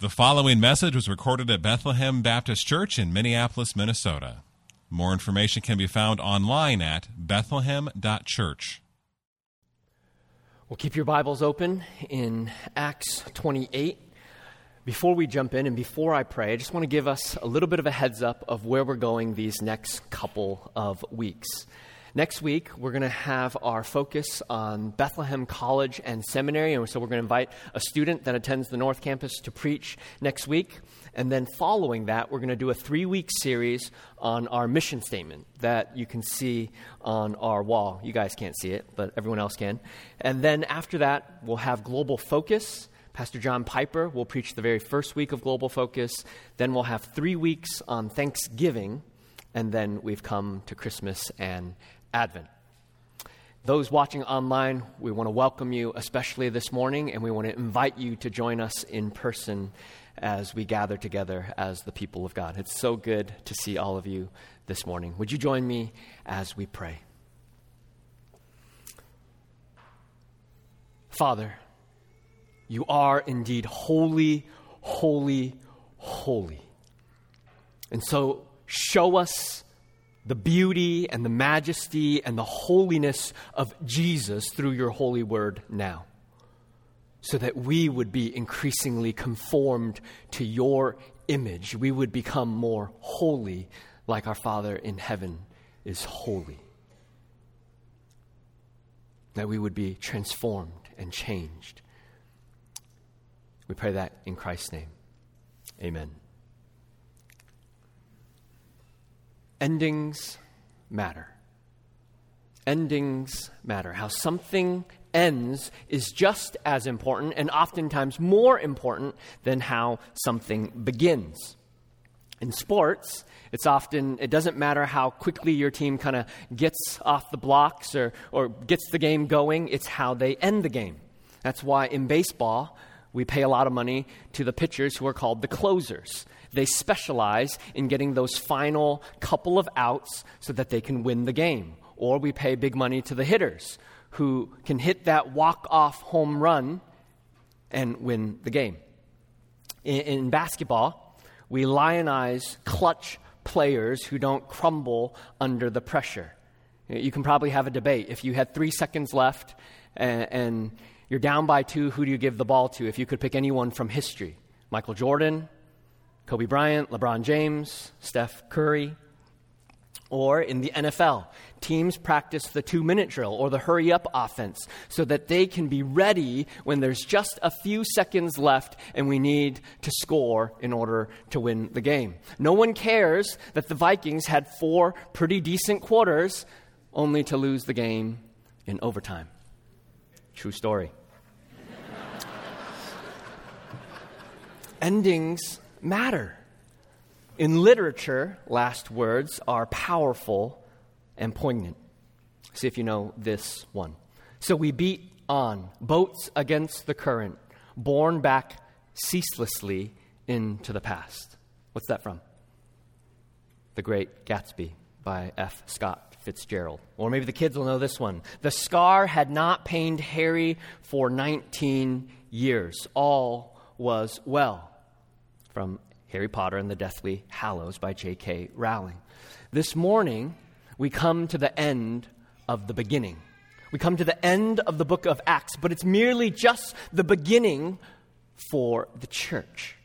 The following message was recorded at Bethlehem Baptist Church in Minneapolis, Minnesota. More information can be found online at bethlehem.church. Well, keep your Bibles open in Acts 28. Before we jump in and before I pray, I just want to give us a little bit of a heads up of where we're going these next couple of weeks. Next week, we're going to have our focus on Bethlehem College and Seminary. And so we're going to invite a student that attends the North Campus to preach next week. And then following that, we're going to do a three week series on our mission statement that you can see on our wall. You guys can't see it, but everyone else can. And then after that, we'll have Global Focus. Pastor John Piper will preach the very first week of Global Focus. Then we'll have three weeks on Thanksgiving. And then we've come to Christmas and Advent. Those watching online, we want to welcome you, especially this morning, and we want to invite you to join us in person as we gather together as the people of God. It's so good to see all of you this morning. Would you join me as we pray? Father, you are indeed holy, holy, holy. And so show us the beauty and the majesty and the holiness of Jesus through your holy word now, so that we would be increasingly conformed to your image. We would become more holy like our Father in heaven is holy. That we would be transformed and changed. We pray that in Christ's name. Amen. Endings matter. Endings matter. How something ends is just as important and oftentimes more important than how something begins. In sports, it's often, it doesn't matter how quickly your team kind of gets off the blocks or, or gets the game going, it's how they end the game. That's why in baseball, we pay a lot of money to the pitchers who are called the closers. They specialize in getting those final couple of outs so that they can win the game. Or we pay big money to the hitters who can hit that walk off home run and win the game. In, in, basketball, we lionize clutch players who don't crumble under the pressure. You can probably have a debate. If you had three seconds left and, and you're down by two, who do you give the ball to if you could pick anyone from history? Michael Jordan, Kobe Bryant, LeBron James, Steph Curry. Or in the NFL, teams practice the two minute drill or the hurry up offense so that they can be ready when there's just a few seconds left and we need to score in order to win the game. No one cares that the Vikings had four pretty decent quarters only to lose the game in overtime. True story. Endings matter. In literature, last words are powerful and poignant. See if you know this one. So we beat on, boats against the current, borne back ceaselessly into the past. What's that from? The Great Gatsby by F. Scott Fitzgerald. Or maybe the kids will know this one. The scar had not pained Harry for 19 years. All was well. From Harry Potter and the Deathly Hallows by J.K. Rowling. This morning, we come to the end of the beginning. We come to the end of the book of Acts, but it's merely just the beginning for the church.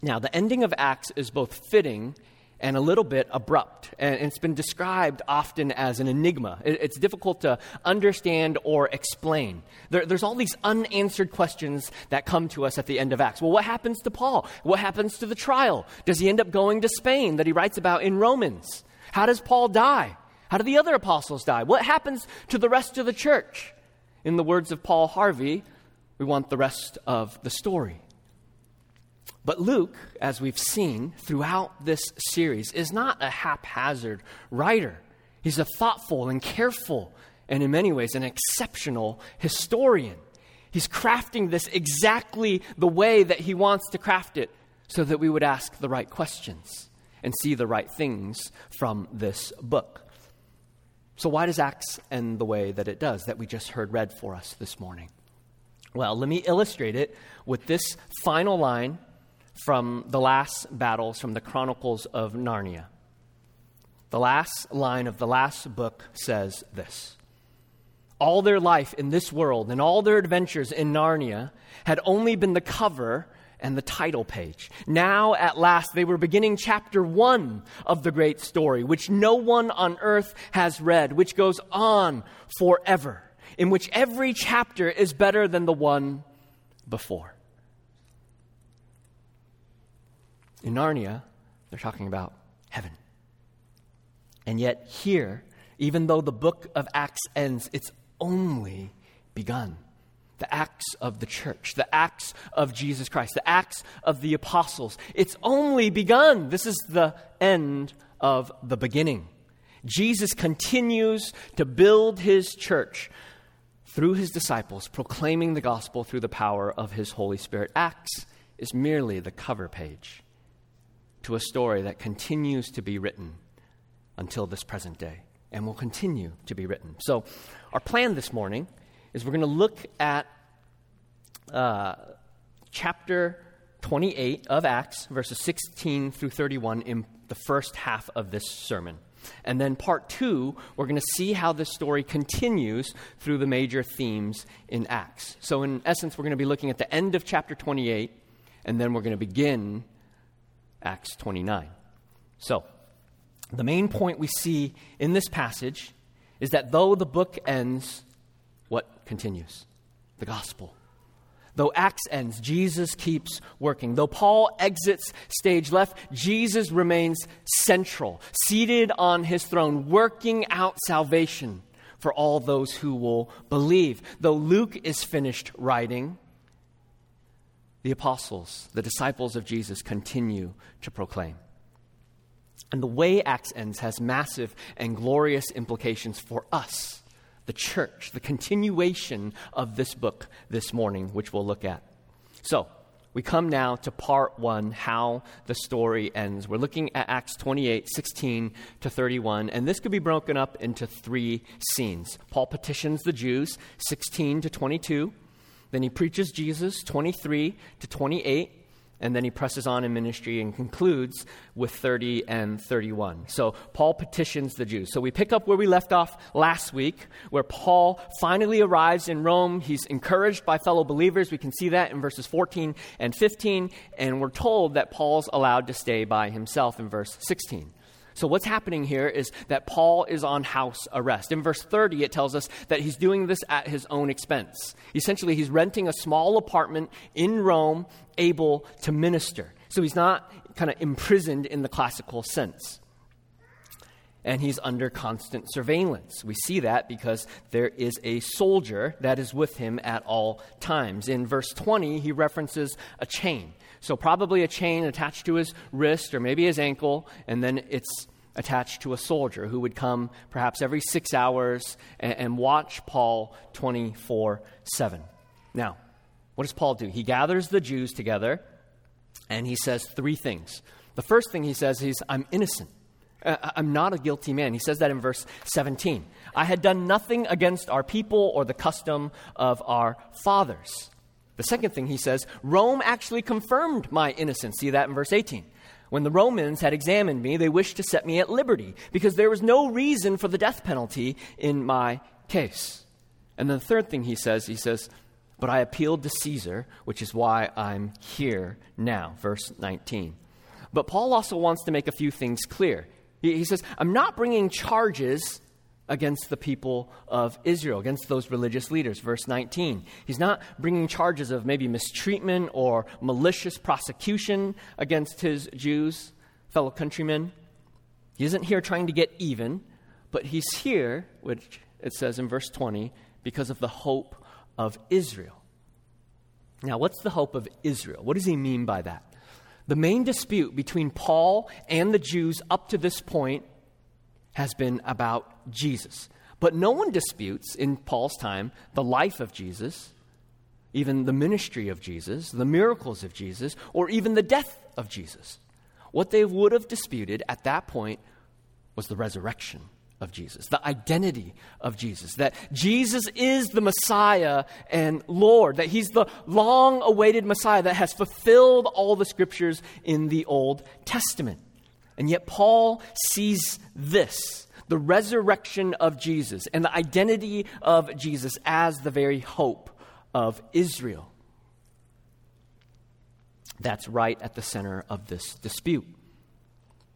Now, the ending of Acts is both fitting and a little bit abrupt. And it's been described often as an enigma. It's difficult to understand or explain. There, there's all these unanswered questions that come to us at the end of Acts. Well, what happens to Paul? What happens to the trial? Does he end up going to Spain that he writes about in Romans? How does Paul die? How do the other apostles die? What happens to the rest of the church? In the words of Paul Harvey, we want the rest of the story. But Luke, as we've seen throughout this series, is not a haphazard writer. He's a thoughtful and careful, and in many ways, an exceptional historian. He's crafting this exactly the way that he wants to craft it so that we would ask the right questions and see the right things from this book. So, why does Acts end the way that it does, that we just heard read for us this morning? Well, let me illustrate it with this final line from the last battles from the Chronicles of Narnia. The last line of the last book says this All their life in this world and all their adventures in Narnia had only been the cover and the title page. Now, at last, they were beginning chapter one of the great story, which no one on earth has read, which goes on forever, in which every chapter is better than the one before. In Narnia, they're talking about heaven. And yet, here, even though the book of Acts ends, it's only begun the acts of the church, the acts of Jesus Christ, the acts of the apostles. It's only begun. This is the end of the beginning. Jesus continues to build his church through his disciples, proclaiming the gospel through the power of his Holy Spirit. Acts is merely the cover page to a story that continues to be written until this present day and will continue to be written. So, our plan this morning is we're going to look at uh, chapter 28 of Acts, verses 16 through 31, in the first half of this sermon. And then part two, we're going to see how this story continues through the major themes in Acts. So, in essence, we're going to be looking at the end of chapter 28, and then we're going to begin Acts 29. So, the main point we see in this passage is that though the book ends, what continues? The gospel. Though Acts ends, Jesus keeps working. Though Paul exits stage left, Jesus remains central, seated on his throne, working out salvation for all those who will believe. Though Luke is finished writing, the apostles, the disciples of Jesus, continue to proclaim. And the way Acts ends has massive and glorious implications for us, the church, the continuation of this book this morning, which we'll look at. So, we come now to part one, how the story ends. We're looking at Acts 28, 16 to 31, and this could be broken up into three scenes. Paul petitions the Jews, 16 to 22. Then he preaches Jesus, 23 to 28 and then he presses on in ministry and concludes with 30 and 31. So Paul petitions the Jews. So we pick up where we left off last week, where Paul finally arrives in Rome. He's encouraged by fellow believers. We can see that in verses 14 and 15, and we're told that Paul's allowed to stay by himself in verse 16. So, what's happening here is that Paul is on house arrest. In verse 30, it tells us that he's doing this at his own expense. Essentially, he's renting a small apartment in Rome, able to minister. So, he's not kind of imprisoned in the classical sense. And he's under constant surveillance. We see that because there is a soldier that is with him at all times. In verse 20, he references a chain. So, probably a chain attached to his wrist or maybe his ankle, and then it's attached to a soldier who would come perhaps every six hours and, and watch Paul 24 7. Now, what does Paul do? He gathers the Jews together and he says three things. The first thing he says is, I'm innocent. Uh, uh, I'm not a guilty man. He says that in verse 17. I had done nothing against our people or the custom of our fathers. The second thing he says, Rome actually confirmed my innocence. See that in verse 18. When the Romans had examined me, they wished to set me at liberty because there was no reason for the death penalty in my case. And then the third thing he says, he says, But I appealed to Caesar, which is why I'm here now. Verse 19. But Paul also wants to make a few things clear. He, he says, I'm not bringing charges against the people of Israel, against those religious leaders. Verse 19. He's not bringing charges of maybe mistreatment or malicious prosecution against his Jews, fellow countrymen. He isn't here trying to get even, but he's here, which it says in verse 20, because of the hope of Israel. Now, what's the hope of Israel? What does he mean by that? The main dispute between Paul and the Jews up to this point has been about Jesus. But no one disputes in Paul's time the life of Jesus, even the ministry of Jesus, the miracles of Jesus, or even the death of Jesus. What they would have disputed at that point was the resurrection of Jesus, the identity of Jesus, that Jesus is the Messiah and Lord, that he's the long awaited Messiah that has fulfilled all the scriptures in the Old Testament. And yet, Paul sees this the resurrection of Jesus and the identity of Jesus as the very hope of Israel. That's right at the center of this dispute.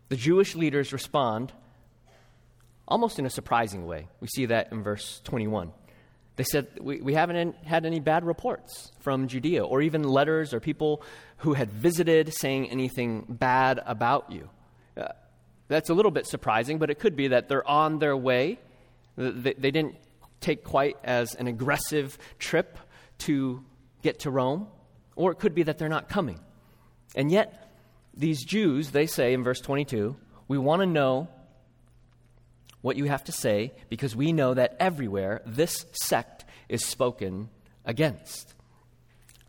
The Jewish leaders respond almost in a surprising way. We see that in verse 21. They said, we, we haven't had any bad reports from Judea, or even letters or people who had visited saying anything bad about you. That's a little bit surprising, but it could be that they're on their way. They, they didn't take quite as an aggressive trip to get to Rome, or it could be that they're not coming. And yet, these Jews, they say in verse 22, we want to know what you have to say because we know that everywhere this sect is spoken against.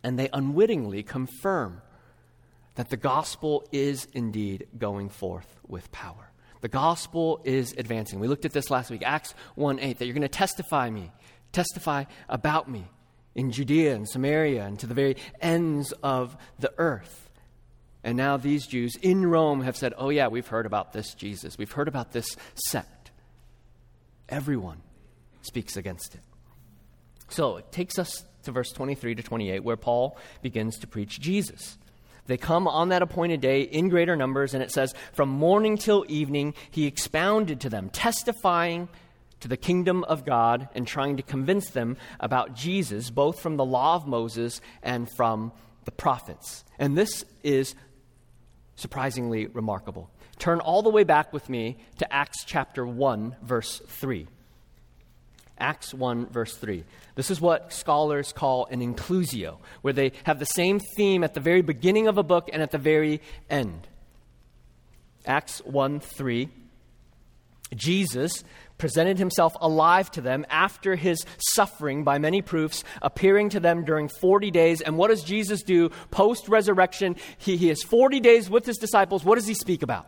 And they unwittingly confirm that the gospel is indeed going forth with power. The gospel is advancing. We looked at this last week, Acts 1 8, that you're going to testify me, testify about me in Judea and Samaria and to the very ends of the earth. And now these Jews in Rome have said, oh, yeah, we've heard about this Jesus. We've heard about this sect. Everyone speaks against it. So it takes us to verse 23 to 28, where Paul begins to preach Jesus. They come on that appointed day in greater numbers, and it says, From morning till evening, he expounded to them, testifying to the kingdom of God and trying to convince them about Jesus, both from the law of Moses and from the prophets. And this is surprisingly remarkable. Turn all the way back with me to Acts chapter 1, verse 3. Acts 1, verse 3. This is what scholars call an inclusio, where they have the same theme at the very beginning of a book and at the very end. Acts 1, 3. Jesus presented himself alive to them after his suffering by many proofs, appearing to them during 40 days. And what does Jesus do post resurrection? He, he has 40 days with his disciples. What does he speak about?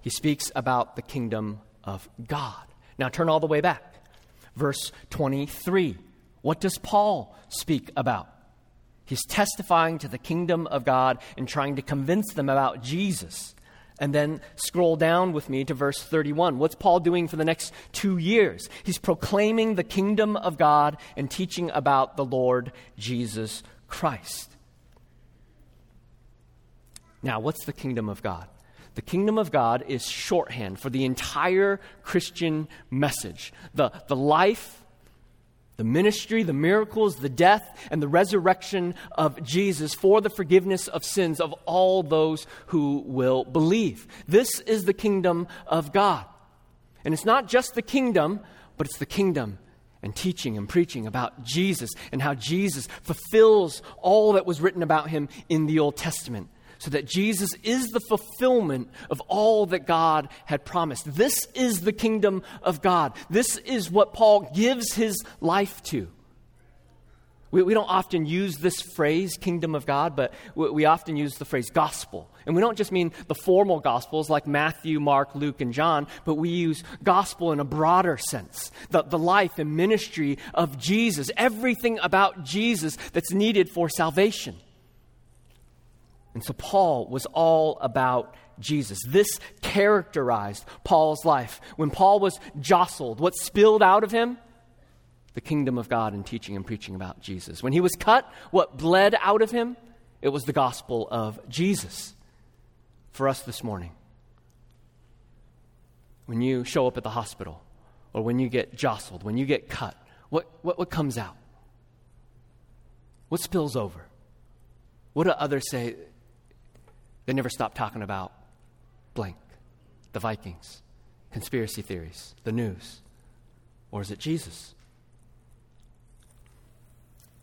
He speaks about the kingdom of God. Now turn all the way back. Verse 23. What does Paul speak about? He's testifying to the kingdom of God and trying to convince them about Jesus. And then scroll down with me to verse 31. What's Paul doing for the next two years? He's proclaiming the kingdom of God and teaching about the Lord Jesus Christ. Now, what's the kingdom of God? The kingdom of God is shorthand for the entire Christian message. The, the life, the ministry, the miracles, the death, and the resurrection of Jesus for the forgiveness of sins of all those who will believe. This is the kingdom of God. And it's not just the kingdom, but it's the kingdom and teaching and preaching about Jesus and how Jesus fulfills all that was written about him in the Old Testament so that Jesus is the fulfillment of all that God had promised. This is the kingdom of God. This is what Paul gives his life to. We, we don't often use this phrase, kingdom of God, but we, we often use the phrase gospel. And we don't just mean the formal gospels like Matthew, Mark, Luke, and John, but we use gospel in a broader sense. The, the life and ministry of Jesus, everything about Jesus that's needed for salvation. And so Paul was all about Jesus. This characterized Paul's life. When Paul was jostled, what spilled out of him? The kingdom of God and teaching and preaching about Jesus. When he was cut, what bled out of him? It was the gospel of Jesus. For us this morning, when you show up at the hospital, or when you get jostled, when you get cut, what, what, what comes out? What spills over? What do others say? They never stop talking about blank, the Vikings, conspiracy theories, the news. Or is it Jesus?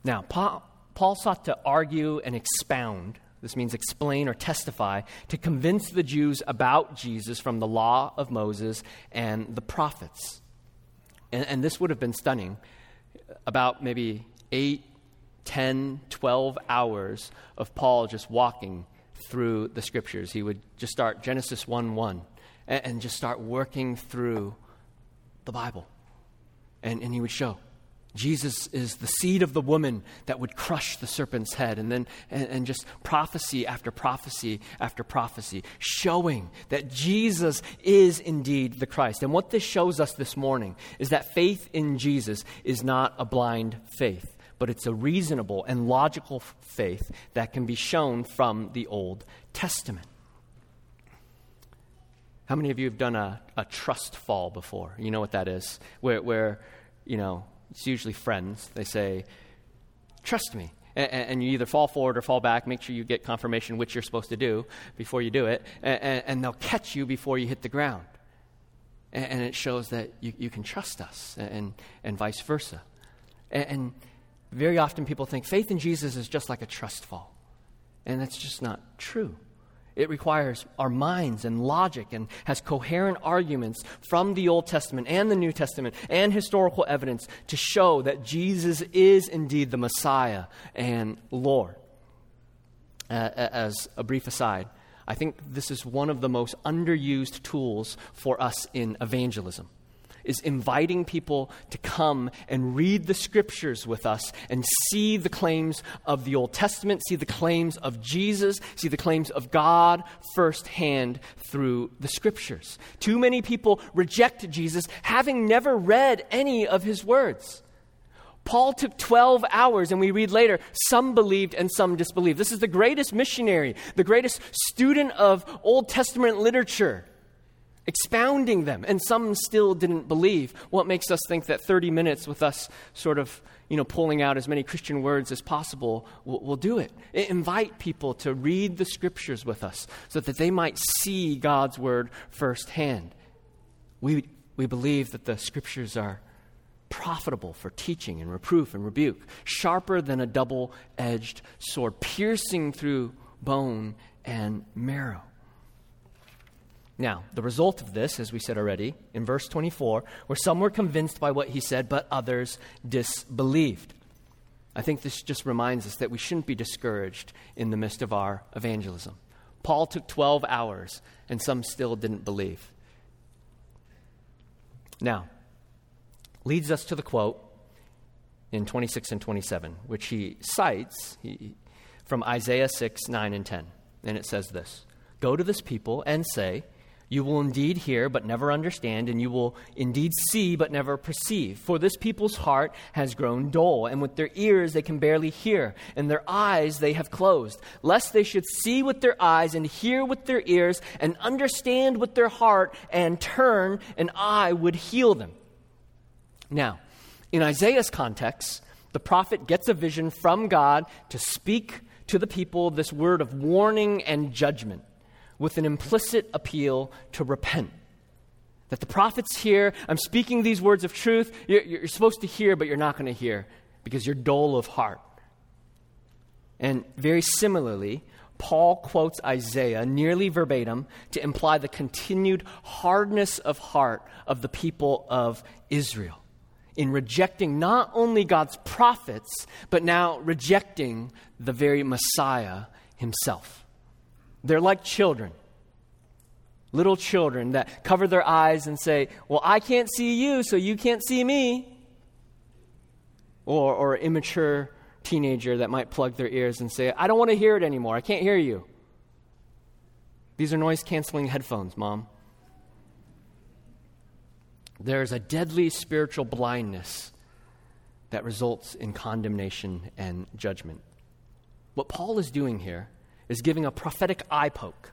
Now, Paul, Paul sought to argue and expound, this means explain or testify, to convince the Jews about Jesus from the law of Moses and the prophets. And, and this would have been stunning. About maybe 8, 10, 12 hours of Paul just walking through the scriptures. He would just start Genesis 1 1 and, and just start working through the Bible. And, and he would show Jesus is the seed of the woman that would crush the serpent's head, and then and, and, just prophecy after prophecy after prophecy, showing that Jesus is indeed the Christ. And what this shows us this morning is that faith in Jesus is not a blind faith, but it's a reasonable and logical faith that can be shown from the Old Testament. How many of you have done a, a trust fall before? You know what that is? Where, where you know, it's usually friends. They say, Trust me. And, and, you either fall forward or fall back. Make sure you get confirmation which you're supposed to do before you do it. And, and they'll catch you before you hit the ground. And, and it shows that you, you, can trust us, and, and vice versa. And, very often people think faith in Jesus is just like a trust fall. And that's just not true. It requires our minds and logic and has coherent arguments from the Old Testament and the New Testament and historical evidence to show that Jesus is indeed the Messiah and Lord. Uh, as a brief aside, I think this is one of the most underused tools for us in evangelism is inviting people to come and read the scriptures with us and see the claims of the Old Testament, see the claims of Jesus, see the claims of God firsthand through the scriptures. Too many people reject Jesus having never read any of his words. Paul took 12 hours, and we read later, some believed and some disbelieved. This is the greatest missionary, the greatest student of Old Testament literature expounding them, and some still didn't believe. What makes us think that 30 minutes with us sort of you know, pulling out as many Christian words as possible will, will do it. Invite people to read the scriptures with us so that they might see God's word firsthand. We, we believe that the scriptures are profitable for teaching and reproof and rebuke, sharper than a double edged sword, piercing through bone and marrow. Now, the result of this, as we said already, in verse 24, where some were convinced by what he said, but others disbelieved. I think this just reminds us that we shouldn't be discouraged in the midst of our evangelism. Paul took 12 hours, and some still didn't believe. Now, leads us to the quote in 26 and 27, which he cites from Isaiah 6, 9, and 10. And it says this Go to this people and say, you will indeed hear, but never understand, and you will indeed see, but never perceive. For this people's heart has grown dull, and with their ears they can barely hear, and their eyes they have closed, lest they should see with their eyes, and hear with their ears, and understand with their heart, and turn, and I would heal them. Now, in Isaiah's context, the prophet gets a vision from God to speak to the people this word of warning and judgment with an implicit appeal to repent. That the prophets hear, I'm speaking these words of truth, you're, you're supposed to hear, but you're not going to hear because you're dull of heart. And very similarly, Paul quotes Isaiah nearly verbatim to imply the continued hardness of heart of the people of Israel in rejecting not only God's prophets, but now rejecting the very Messiah himself. They're like children, little children that cover their eyes and say, Well, I can't see you, so you can't see me. Or, or immature teenager that might plug their ears and say, I don't want to hear it anymore. I can't hear you. These are noise canceling headphones, Mom. There's a deadly spiritual blindness that results in condemnation and judgment. What Paul is doing here is giving a prophetic eye poke,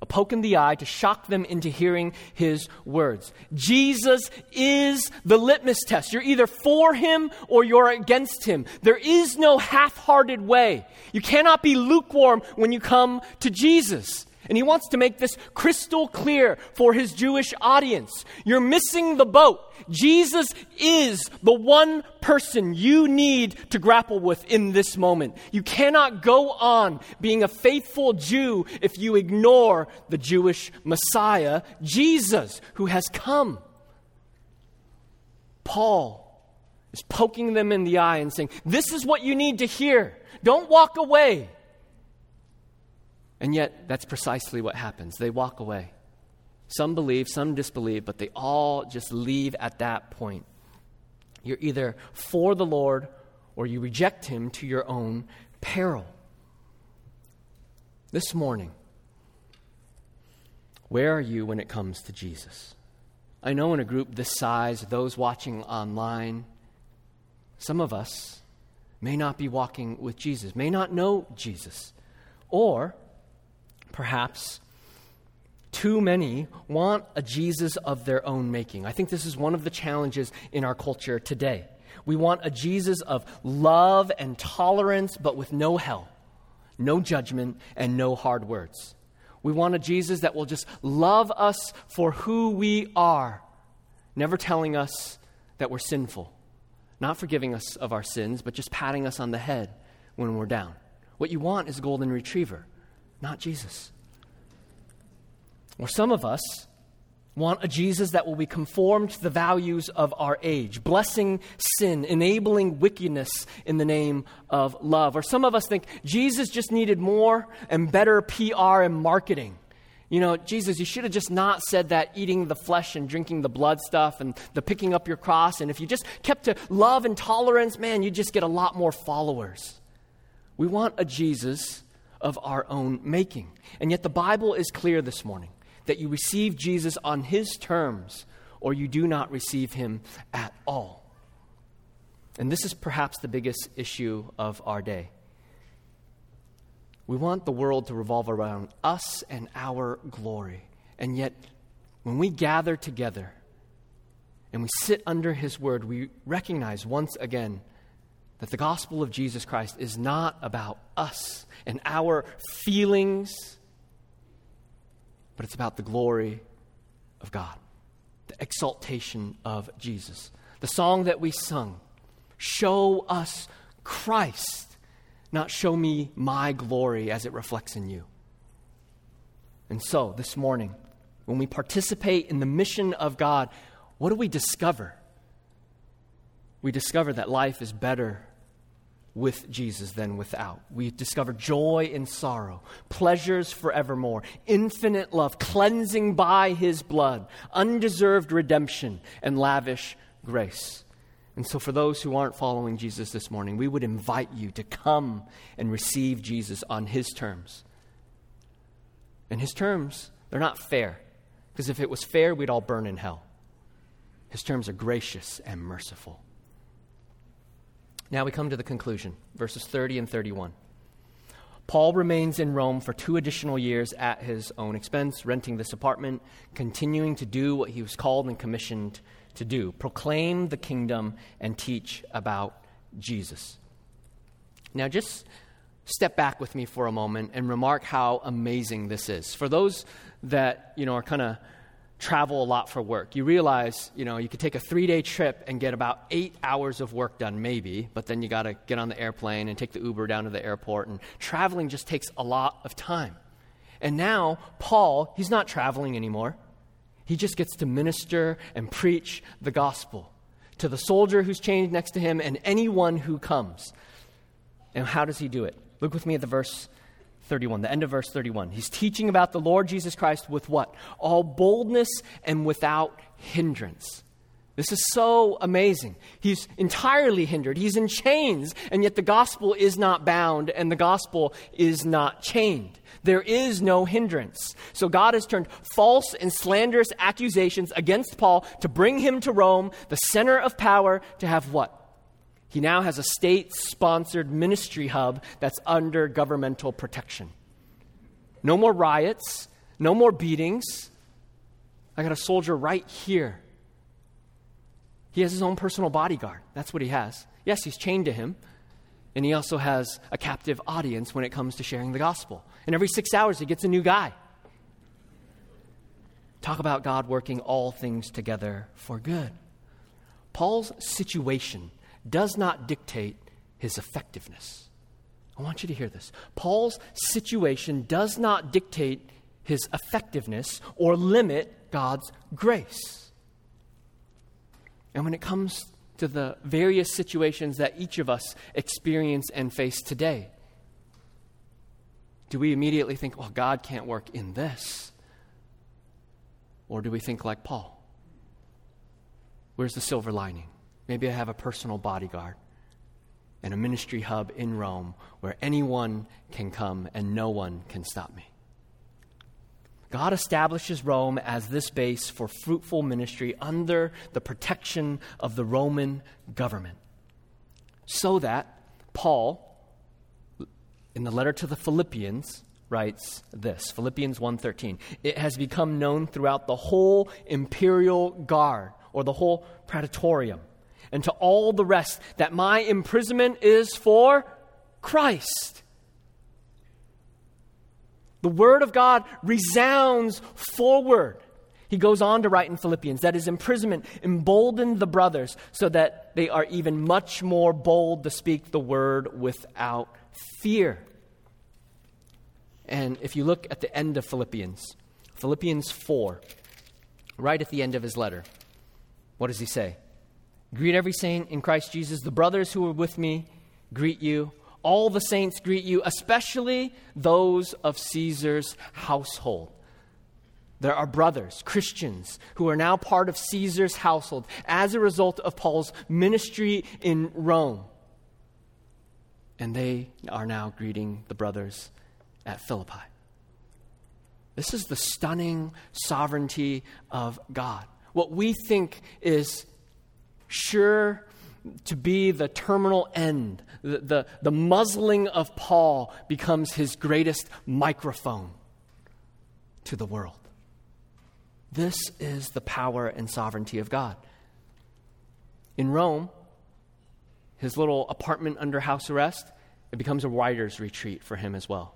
a poke in the eye to shock them into hearing his words. Jesus is the litmus test. You're either for him or you're against him. There is no half hearted way. You cannot be lukewarm when you come to Jesus. And he wants to make this crystal clear for his Jewish audience. You're missing the boat. Jesus is the one person you need to grapple with in this moment. You cannot go on being a faithful Jew if you ignore the Jewish Messiah, Jesus, who has come. Paul is poking them in the eye and saying, This is what you need to hear. Don't walk away. And yet, that's precisely what happens. They walk away. Some believe, some disbelieve, but they all just leave at that point. You're either for the Lord or you reject him to your own peril. This morning, where are you when it comes to Jesus? I know in a group this size, those watching online, some of us may not be walking with Jesus, may not know Jesus, or perhaps too many want a Jesus of their own making. I think this is one of the challenges in our culture today. We want a Jesus of love and tolerance, but with no hell, no judgment, and no hard words. We want a Jesus that will just love us for who we are, never telling us that we're sinful, not forgiving us of our sins, but just patting us on the head when we're down. What you want is a golden retriever, not Jesus. Or some of us want a Jesus that will be conformed to the values of our age, blessing sin, enabling wickedness in the name of love. Or some of us think Jesus just needed more and better PR and marketing. You know, Jesus, you should have just not said that eating the flesh and drinking the blood stuff and the picking up your cross. And if you just kept to love and tolerance, man, you'd just get a lot more followers. We want a Jesus of our own making. And yet the Bible is clear this morning that you receive Jesus on his terms or you do not receive him at all. And this is perhaps the biggest issue of our day. We want the world to revolve around us and our glory. And yet, when we gather together and we sit under his word, we recognize once again that the gospel of Jesus Christ is not about us and our feelings but it's about the glory of God, the exaltation of Jesus. The song that we sung, Show us Christ, not show me my glory as it reflects in you. And so, this morning, when we participate in the mission of God, what do we discover? We discover that life is better with Jesus than without. We discover joy in sorrow, pleasures forevermore, infinite love, cleansing by his blood, undeserved redemption, and lavish grace. And so, for those who aren't following Jesus this morning, we would invite you to come and receive Jesus on his terms. And his terms, they're not fair, because if it was fair, we'd all burn in hell. His terms are gracious and merciful. Now we come to the conclusion, verses 30 and 31. Paul remains in Rome for two additional years at his own expense, renting this apartment, continuing to do what he was called and commissioned to do proclaim the kingdom and teach about Jesus. Now, just step back with me for a moment and remark how amazing this is. For those that, you know, are kind of travel a lot for work. You realize, you know, you could take a three day trip and get about eight hours of work done, maybe, but then you got to get on the airplane and take the Uber down to the airport, and traveling just takes a lot of time. And now, Paul, he's not traveling anymore. He just gets to minister and preach the gospel to the soldier who's chained next to him and anyone who comes. And how does he do it? Look with me at the verse 31, the end of verse 31. He's teaching about the Lord Jesus Christ with what? All boldness and without hindrance. This is so amazing. He's entirely hindered. He's in chains, and yet the gospel is not bound and the gospel is not chained. There is no hindrance. So God has turned false and slanderous accusations against Paul to bring him to Rome, the center of power, to have what? He now has a state sponsored ministry hub that's under governmental protection. No more riots, no more beatings. I got a soldier right here. He has his own personal bodyguard. That's what he has. Yes, he's chained to him. And he also has a captive audience when it comes to sharing the gospel. And every six hours, he gets a new guy. Talk about God working all things together for good. Paul's situation does not dictate his effectiveness. I want you to hear this. Paul's situation does not dictate his effectiveness or limit God's grace. And when it comes to the various situations that each of us experience and face today, do we immediately think, well, God can't work in this? Or do we think like Paul? Where's the silver lining? Maybe I have a personal bodyguard and a ministry hub in Rome where anyone can come and no one can stop me. God establishes Rome as this base for fruitful ministry under the protection of the Roman government. So that Paul, in the letter to the Philippians, writes this Philippians 1:13 It has become known throughout the whole imperial guard or the whole praetorium and to all the rest that my imprisonment is for Christ. The word of God resounds forward. He goes on to write in Philippians that his imprisonment emboldened the brothers so that they are even much more bold to speak the word without fear. And if you look at the end of Philippians, Philippians 4, right at the end of his letter, what does he say? Greet every saint in Christ Jesus. The brothers who are with me greet you. All the saints greet you, especially those of Caesar's household. There are brothers, Christians, who are now part of Caesar's household as a result of Paul's ministry in Rome. And they are now greeting the brothers at Philippi. This is the stunning sovereignty of God. What we think is sure to be the terminal end, the, the, the muzzling of Paul becomes his greatest microphone to the world. This is the power and sovereignty of God. In Rome, his little apartment under house arrest, it becomes a writer's retreat for him as well.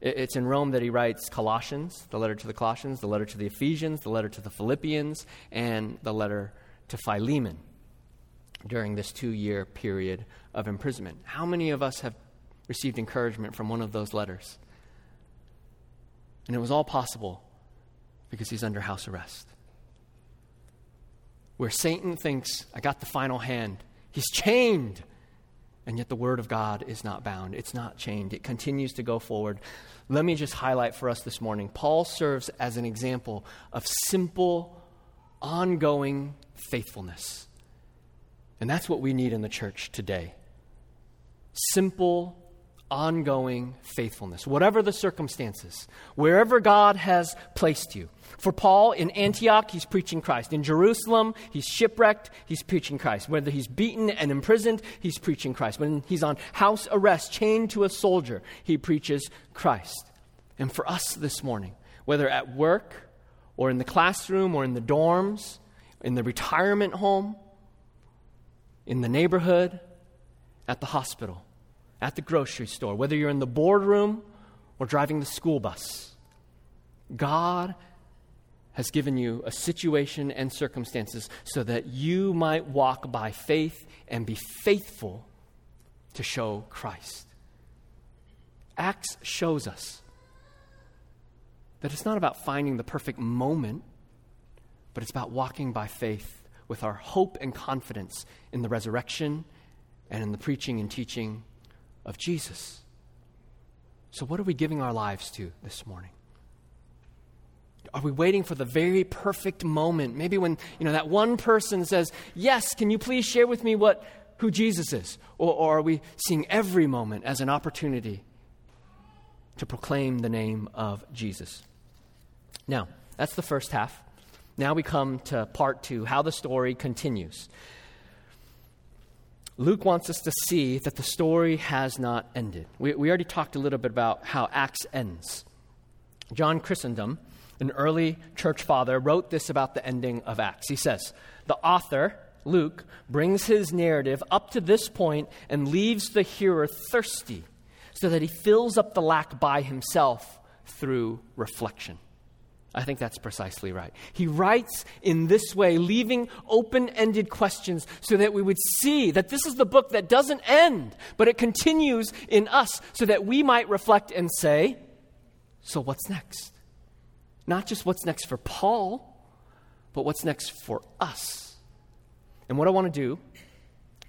It's in Rome that he writes Colossians, the letter to the Colossians, the letter to the Ephesians, the letter to the Philippians, and the letter to Philemon during this two year period of imprisonment. How many of us have received encouragement from one of those letters? And it was all possible because he's under house arrest. Where Satan thinks, I got the final hand, he's chained. And yet the Word of God is not bound. It's not chained. It continues to go forward. Let me just highlight for us this morning Paul serves as an example of simple, ongoing faithfulness. And that's what we need in the church today. Simple, ongoing faithfulness, whatever the circumstances, wherever God has placed you. For Paul, in Antioch, he's preaching Christ. In Jerusalem, he's shipwrecked, he's preaching Christ. Whether he's beaten and imprisoned, he's preaching Christ. When he's on house arrest, chained to a soldier, he preaches Christ. And for us this morning, whether at work or in the classroom or in the dorms, in the retirement home, in the neighborhood, at the hospital, at the grocery store, whether you're in the boardroom or driving the school bus. God has given you a situation and circumstances so that you might walk by faith and be faithful to show Christ. Acts shows us that it's not about finding the perfect moment, but it's about walking by faith with our hope and confidence in the resurrection and in the preaching and teaching of Jesus. So, what are we giving our lives to this morning? Are we waiting for the very perfect moment? Maybe when you know that one person says, "Yes, can you please share with me what who Jesus is?" Or, or are we seeing every moment as an opportunity to proclaim the name of Jesus? Now, that's the first half. Now we come to part two how the story continues. Luke wants us to see that the story has not ended. We, we already talked a little bit about how Acts ends. John Chrysostom, an early church father, wrote this about the ending of Acts. He says, The author, Luke, brings his narrative up to this point and leaves the hearer thirsty so that he fills up the lack by himself through reflection. I think that's precisely right. He writes in this way, leaving open ended questions so that we would see that this is the book that doesn't end, but it continues in us so that we might reflect and say, So what's next? Not just what's next for Paul, but what's next for us. And what I want to do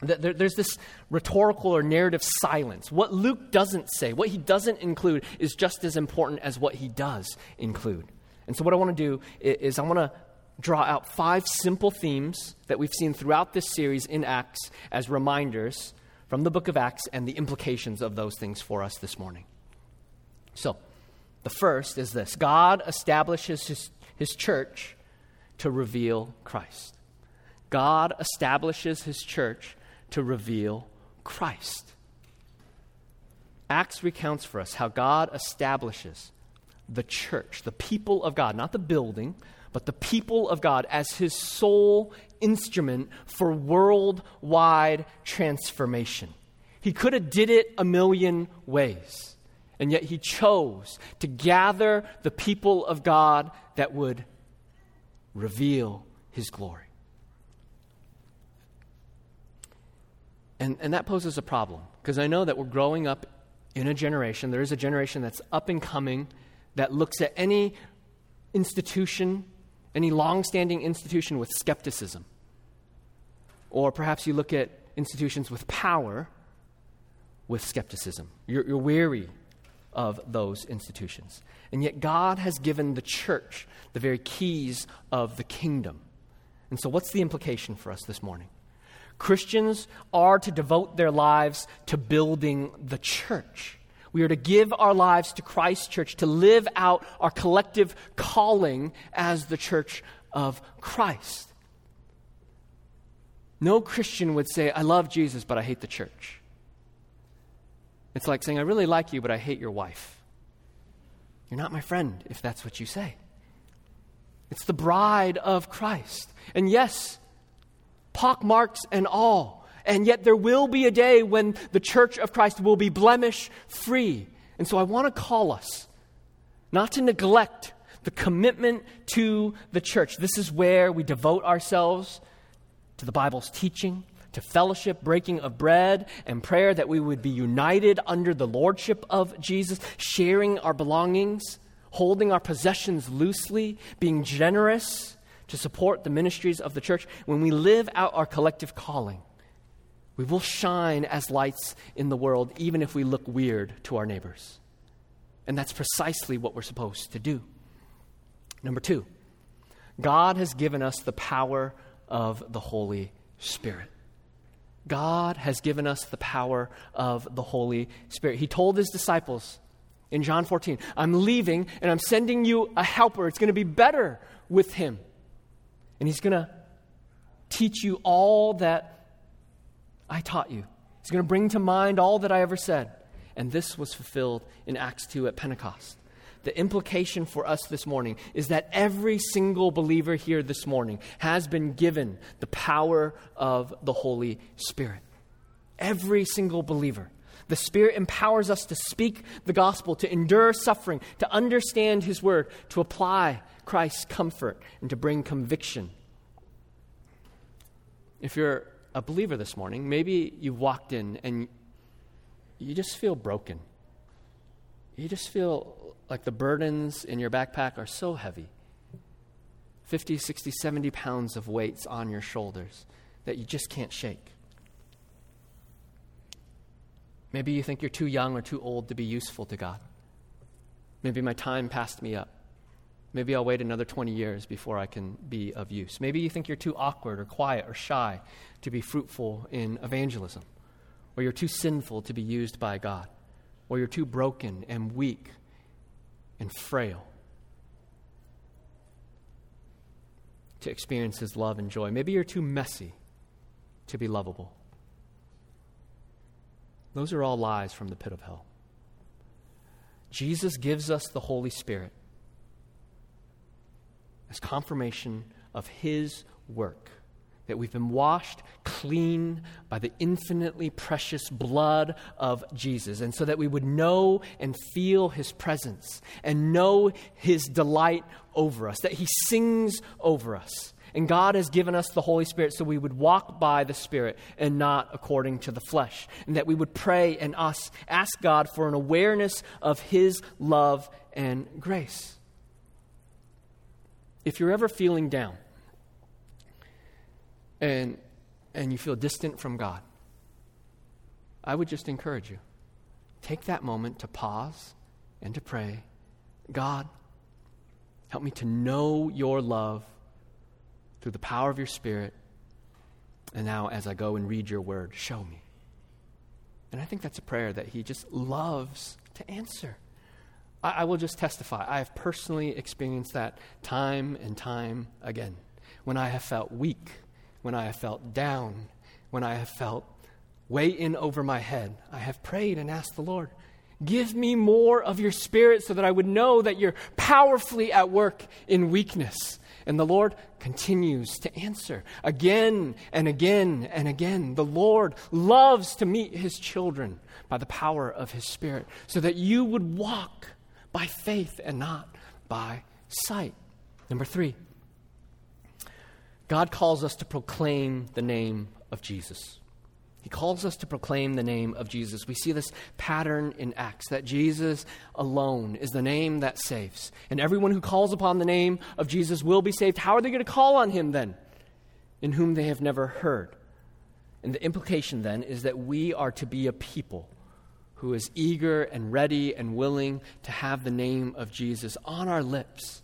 there's this rhetorical or narrative silence. What Luke doesn't say, what he doesn't include, is just as important as what he does include. And so, what I want to do is, I want to draw out five simple themes that we've seen throughout this series in Acts as reminders from the book of Acts and the implications of those things for us this morning. So, the first is this God establishes his, his church to reveal Christ. God establishes his church to reveal Christ. Acts recounts for us how God establishes the church, the people of God, not the building, but the people of God as his sole instrument for worldwide transformation. He could have did it a million ways, and yet he chose to gather the people of God that would reveal his glory. And, and that poses a problem because I know that we're growing up in a generation, there is a generation that's up and coming that looks at any institution, any long standing institution with skepticism. Or perhaps you look at institutions with power with skepticism. You're, you're weary of those institutions. And yet, God has given the church the very keys of the kingdom. And so, what's the implication for us this morning? Christians are to devote their lives to building the church. We are to give our lives to Christ's church, to live out our collective calling as the church of Christ. No Christian would say, I love Jesus, but I hate the church. It's like saying, I really like you, but I hate your wife. You're not my friend if that's what you say. It's the bride of Christ. And yes, pockmarks and all. And yet there will be a day when the church of Christ will be blemish free. And so I want to call us not to neglect the commitment to the church. This is where we devote ourselves to the Bible's teaching, to fellowship, breaking of bread, and prayer, that we would be united under the lordship of Jesus, sharing our belongings, holding our possessions loosely, being generous to support the ministries of the church. When we live out our collective calling, we will shine as lights in the world, even if we look weird to our neighbors. And that's precisely what we're supposed to do. Number two, God has given us the power of the Holy Spirit. God has given us the power of the Holy Spirit. He told his disciples in John 14, I'm leaving and I'm sending you a helper. It's going to be better with him. And he's going to teach you all that I taught you. He's going to bring to mind all that I ever said. And this was fulfilled in Acts 2 at Pentecost the implication for us this morning is that every single believer here this morning has been given the power of the Holy Spirit. Every single believer. The Spirit empowers us to speak the gospel, to endure suffering, to understand His word, to apply Christ's comfort, and to bring conviction. If you're a believer this morning, maybe you've walked in and you just feel broken. You just feel like the burdens in your backpack are so heavy 50, 60, 70 pounds of weights on your shoulders that you just can't shake. Maybe you think you're too young or too old to be useful to God. Maybe my time passed me up. Maybe I'll wait another 20 years before I can be of use. Maybe you think you're too awkward or quiet or shy to be fruitful in evangelism, or you're too sinful to be used by God, or you're too broken and weak and frail to experience His love and joy. Maybe you're too messy to be lovable. Those are all lies from the pit of hell. Jesus gives us the Holy Spirit as confirmation of His work that we've been washed clean by the infinitely precious blood of Jesus, and so that we would know and feel his presence and know his delight over us, that he sings over us. And God has given us the Holy Spirit so we would walk by the Spirit and not according to the flesh. And that we would pray and us ask God for an awareness of His love and grace. If you're ever feeling down, and, and you feel distant from God, I would just encourage you take that moment to pause and to pray God, Help me to know your love through the power of your Spirit. And now, as I go and read your word, show me. And I think that's a prayer that he just loves to answer. I, I will just testify. I have personally experienced that time and time again. When I have felt weak, when I have felt down, when I have felt way in over my head, I have prayed and asked the Lord, Give me more of your spirit so that I would know that you're powerfully at work in weakness. And the Lord continues to answer again and again and again. The Lord loves to meet his children by the power of his spirit so that you would walk by faith and not by sight. Number three, God calls us to proclaim the name of Jesus. He calls us to proclaim the name of Jesus. We see this pattern in Acts that Jesus alone is the name that saves. And everyone who calls upon the name of Jesus will be saved. How are they going to call on him then? In whom they have never heard. And the implication then is that we are to be a people who is eager and ready and willing to have the name of Jesus on our lips,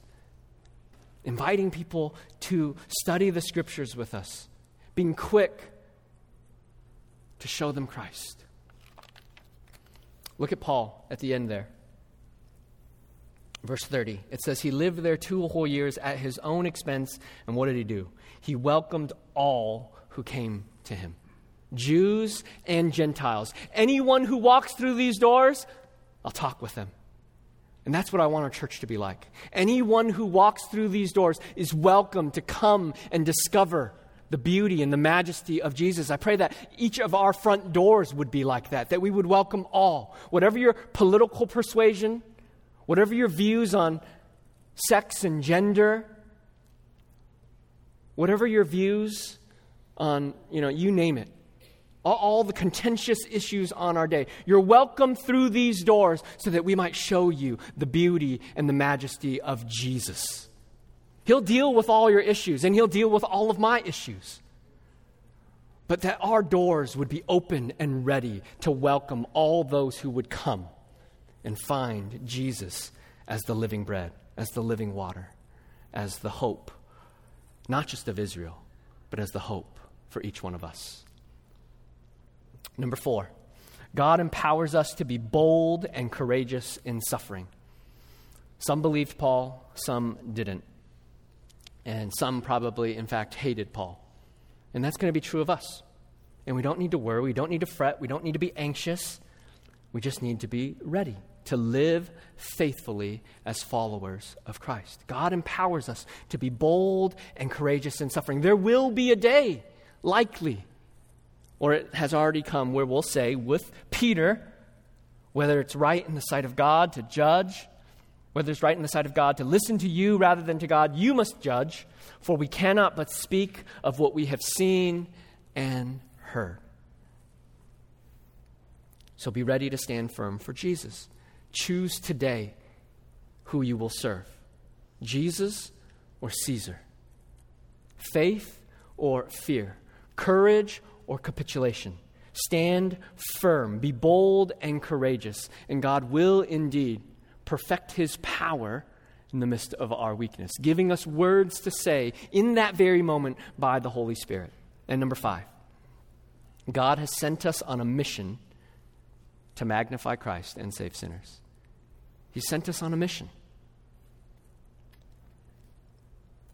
inviting people to study the scriptures with us, being quick to show them Christ. Look at Paul at the end there. Verse 30. It says, He lived there two whole years at his own expense. And what did he do? He welcomed all who came to him Jews and Gentiles. Anyone who walks through these doors, I'll talk with them. And that's what I want our church to be like. Anyone who walks through these doors is welcome to come and discover the beauty and the majesty of Jesus. I pray that each of our front doors would be like that, that we would welcome all. Whatever your political persuasion, whatever your views on sex and gender, whatever your views on, you know, you name it, all the contentious issues on our day. You're welcome through these doors so that we might show you the beauty and the majesty of Jesus. He'll deal with all your issues, and He'll deal with all of my issues. But that our doors would be open and ready to welcome all those who would come and find Jesus as the living bread, as the living water, as the hope, not just of Israel, but as the hope for each one of us. Number four, God empowers us to be bold and courageous in suffering. Some believed Paul, some didn't. And some probably, in fact, hated Paul. And that's going to be true of us. And we don't need to worry. We don't need to fret. We don't need to be anxious. We just need to be ready to live faithfully as followers of Christ. God empowers us to be bold and courageous in suffering. There will be a day, likely, or it has already come, where we'll say with Peter, whether it's right in the sight of God to judge whether it's right in the sight of God to listen to you rather than to God, you must judge, for we cannot but speak of what we have seen and heard. So be ready to stand firm for Jesus. Choose today who you will serve Jesus or Caesar, faith or fear, courage or capitulation. Stand firm, be bold and courageous, and God will indeed perfect his power in the midst of our weakness, giving us words to say in that very moment by the Holy Spirit. And number five, God has sent us on a mission to magnify Christ and save sinners. He sent us on a mission.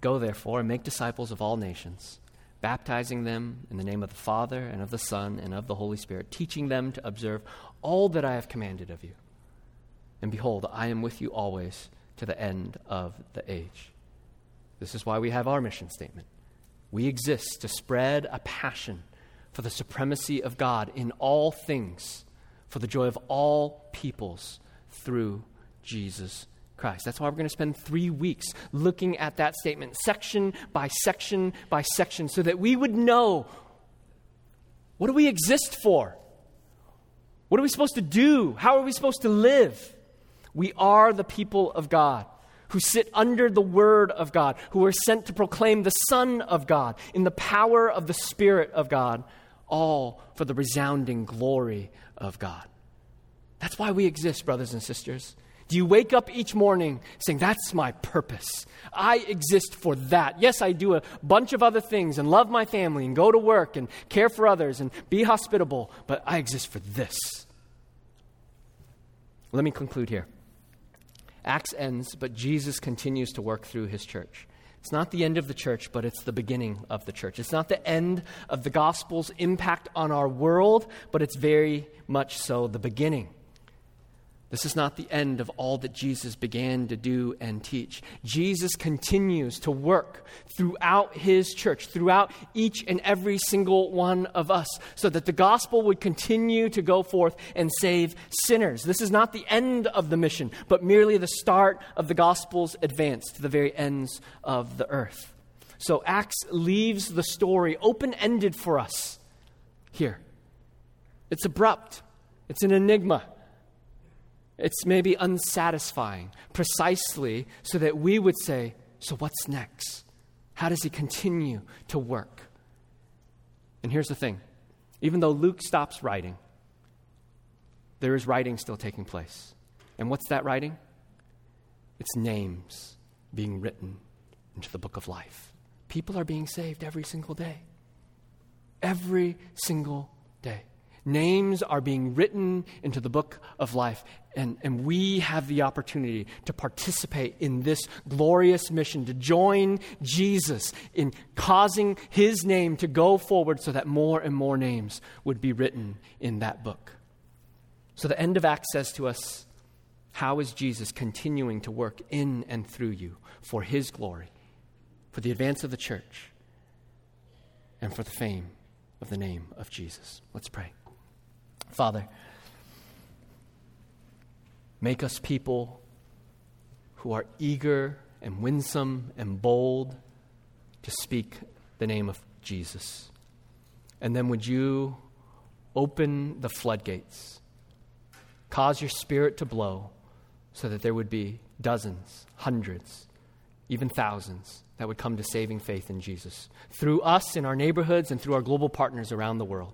Go, therefore, and make disciples of all nations, baptizing them in the name of the Father, and of the Son, and of the Holy Spirit, teaching them to observe all that I have commanded of you. And behold, I am with you always to the end of the age. This is why we have our mission statement. We exist to spread a passion for the supremacy of God in all things, for the joy of all peoples through Jesus Christ. That's why we're going to spend three weeks looking at that statement, section by section by section, so that we would know what do we exist for? What are we supposed to do? How are we supposed to live? We are the people of God who sit under the word of God, who are sent to proclaim the Son of God in the power of the Spirit of God, all for the resounding glory of God. That's why we exist, brothers and sisters, Do you wake up each morning saying, That's my purpose? I exist for that. Yes, I do a bunch of other things and love my family and go to work and care for others and be hospitable, but I exist for this. Let me conclude here. Acts ends, but Jesus continues to work through his church. It's not the end of the church, but it's the beginning of the church. It's not the end of the gospel's impact on our world, but it's very much so the beginning. This is not the end of all that Jesus began to do and teach. Jesus continues to work throughout his church, throughout each and every single one of us, so that the gospel would continue to go forth and save sinners. This is not the end of the mission, but merely the start of the gospel's advance to the very ends of the earth. So Acts leaves the story open ended for us here. It's abrupt, it's an enigma. It's maybe unsatisfying, precisely so that we would say, So what's next? How does he continue to work? And here's the thing even though Luke stops writing, there is writing still taking place. And what's that writing? It's names being written into the book of life. People are being saved every single day. Every single day. Names are being written into the book of life, and, and we have the opportunity to participate in this glorious mission, to join Jesus in causing his name to go forward so that more and more names would be written in that book. So the end of Acts says to us, How is Jesus continuing to work in and through you for his glory, for the advance of the church, and for the fame of the name of Jesus? Let's pray. Father, make us people who are eager and winsome and bold to speak the name of Jesus. And then would you open the floodgates, cause your spirit to blow so that there would be dozens, hundreds, even thousands that would come to saving faith in Jesus through us in our neighborhoods and through our global partners around the world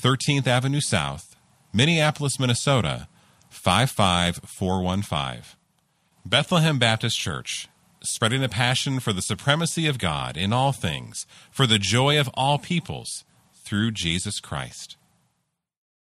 13th Avenue South, Minneapolis, Minnesota 55415. Bethlehem Baptist Church, spreading a passion for the supremacy of God in all things, for the joy of all peoples, through Jesus Christ.